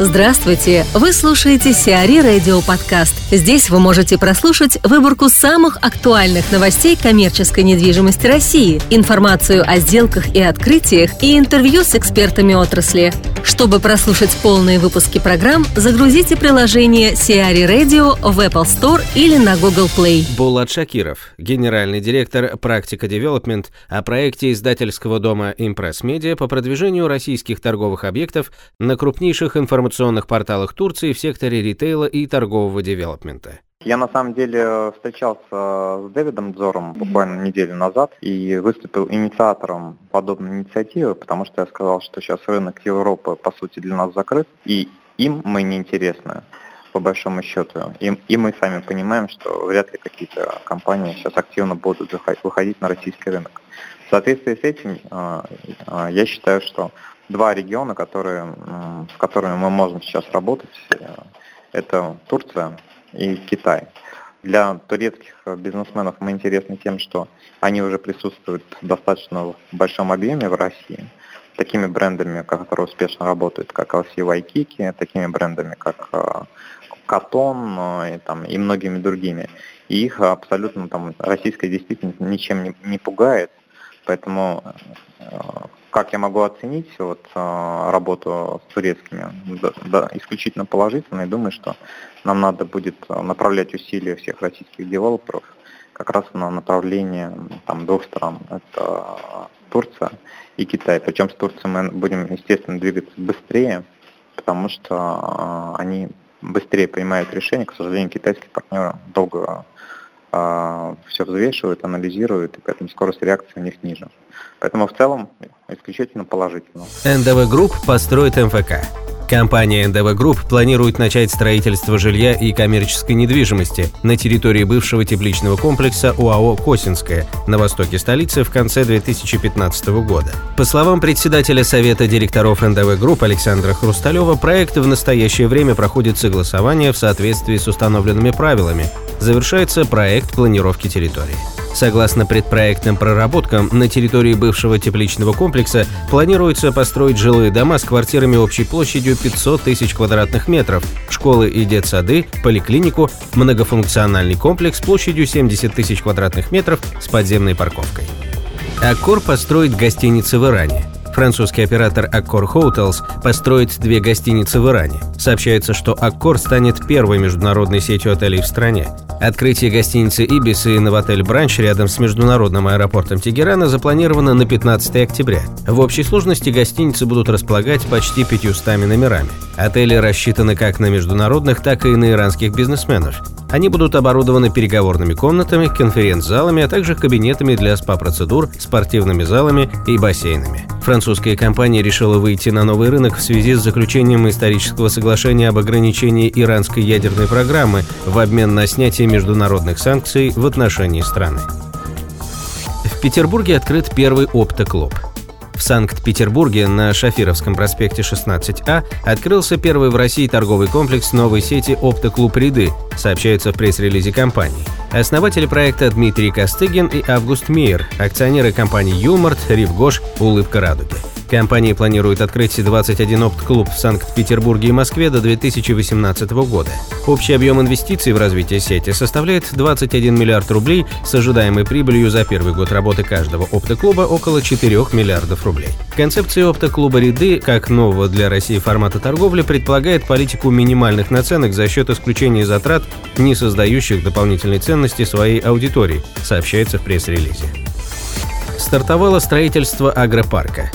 Здравствуйте! Вы слушаете CRE Radio Подкаст. Здесь вы можете прослушать выборку самых актуальных новостей коммерческой недвижимости России, информацию о сделках и открытиях и интервью с экспертами отрасли. Чтобы прослушать полные выпуски программ, загрузите приложение CRE Radio в Apple Store или на Google Play. Булат Шакиров, генеральный директор «Практика Девелопмент» о проекте издательского дома Impress Media по продвижению российских торговых объектов на крупнейших информационных порталах Турции в секторе ритейла и торгового девелопмента. Я на самом деле встречался с Дэвидом Дзором буквально неделю назад и выступил инициатором подобной инициативы, потому что я сказал, что сейчас рынок Европы по сути для нас закрыт, и им мы не интересны по большому счету. И, и мы сами понимаем, что вряд ли какие-то компании сейчас активно будут выходить на российский рынок. В соответствии с этим э, э, я считаю, что два региона, которые, с которыми мы можем сейчас работать. Э, это Турция и Китай. Для турецких бизнесменов мы интересны тем, что они уже присутствуют достаточно в большом объеме в России. Такими брендами, которые успешно работают, как LC Waikiki, такими брендами, как Катон э, и, там, и многими другими. И их абсолютно там российская действительность ничем не, не пугает. Поэтому как я могу оценить вот, а, работу с турецкими? Да, да, исключительно положительно. И думаю, что нам надо будет направлять усилия всех российских девелоперов как раз на направление там, двух стран. Это Турция и Китай. Причем с Турцией мы будем, естественно, двигаться быстрее, потому что а, они быстрее принимают решения. К сожалению, китайские партнеры долго а, все взвешивают, анализируют, и поэтому скорость реакции у них ниже. Поэтому в целом исключительно положительно. НДВ Групп построит МФК. Компания НДВ Групп планирует начать строительство жилья и коммерческой недвижимости на территории бывшего тепличного комплекса ОАО «Косинская» на востоке столицы в конце 2015 года. По словам председателя Совета директоров НДВ Групп Александра Хрусталева, проект в настоящее время проходит согласование в соответствии с установленными правилами. Завершается проект планировки территории. Согласно предпроектным проработкам, на территории бывшего тепличного комплекса планируется построить жилые дома с квартирами общей площадью 500 тысяч квадратных метров, школы и детсады, поликлинику, многофункциональный комплекс площадью 70 тысяч квадратных метров с подземной парковкой. Аккор построит гостиницы в Иране. Французский оператор Accor Hotels построит две гостиницы в Иране. Сообщается, что Accor станет первой международной сетью отелей в стране. Открытие гостиницы «Ибис» и «Новотель Бранч» рядом с международным аэропортом Тегерана запланировано на 15 октября. В общей сложности гостиницы будут располагать почти 500 номерами. Отели рассчитаны как на международных, так и на иранских бизнесменов. Они будут оборудованы переговорными комнатами, конференц-залами, а также кабинетами для СПА-процедур, спортивными залами и бассейнами. Французская компания решила выйти на новый рынок в связи с заключением исторического соглашения об ограничении иранской ядерной программы в обмен на снятие международных санкций в отношении страны. В Петербурге открыт первый оптоклуб. В Санкт-Петербурге на Шафировском проспекте 16А открылся первый в России торговый комплекс новой сети «Оптоклуб Ряды», сообщается в пресс-релизе компании. Основатели проекта Дмитрий Костыгин и Август Мейер, акционеры компаний «Юморт», «Ривгош», «Улыбка радуги». Компания планирует открыть 21 опт-клуб в Санкт-Петербурге и Москве до 2018 года. Общий объем инвестиций в развитие сети составляет 21 миллиард рублей с ожидаемой прибылью за первый год работы каждого опт-клуба около 4 миллиардов рублей. Концепция опт-клуба «Ряды» как нового для России формата торговли предполагает политику минимальных наценок за счет исключения затрат, не создающих дополнительной ценности своей аудитории, сообщается в пресс-релизе. Стартовало строительство агропарка.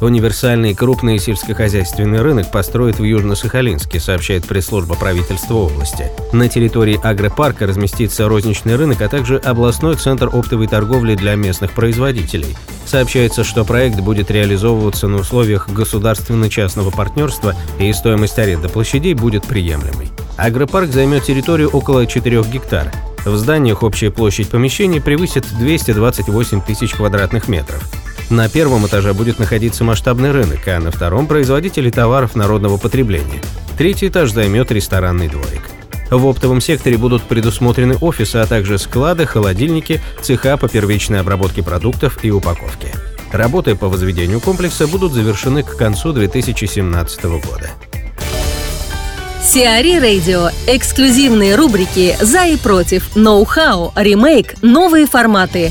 Универсальный крупный сельскохозяйственный рынок построит в Южно-Сахалинске, сообщает пресс-служба правительства области. На территории агропарка разместится розничный рынок, а также областной центр оптовой торговли для местных производителей. Сообщается, что проект будет реализовываться на условиях государственно-частного партнерства и стоимость аренды площадей будет приемлемой. Агропарк займет территорию около 4 гектар. В зданиях общая площадь помещений превысит 228 тысяч квадратных метров. На первом этаже будет находиться масштабный рынок, а на втором – производители товаров народного потребления. Третий этаж займет ресторанный дворик. В оптовом секторе будут предусмотрены офисы, а также склады, холодильники, цеха по первичной обработке продуктов и упаковке. Работы по возведению комплекса будут завершены к концу 2017 года. Сиари Радио. Эксклюзивные рубрики «За и против», «Ноу-хау», «Ремейк», «Новые форматы».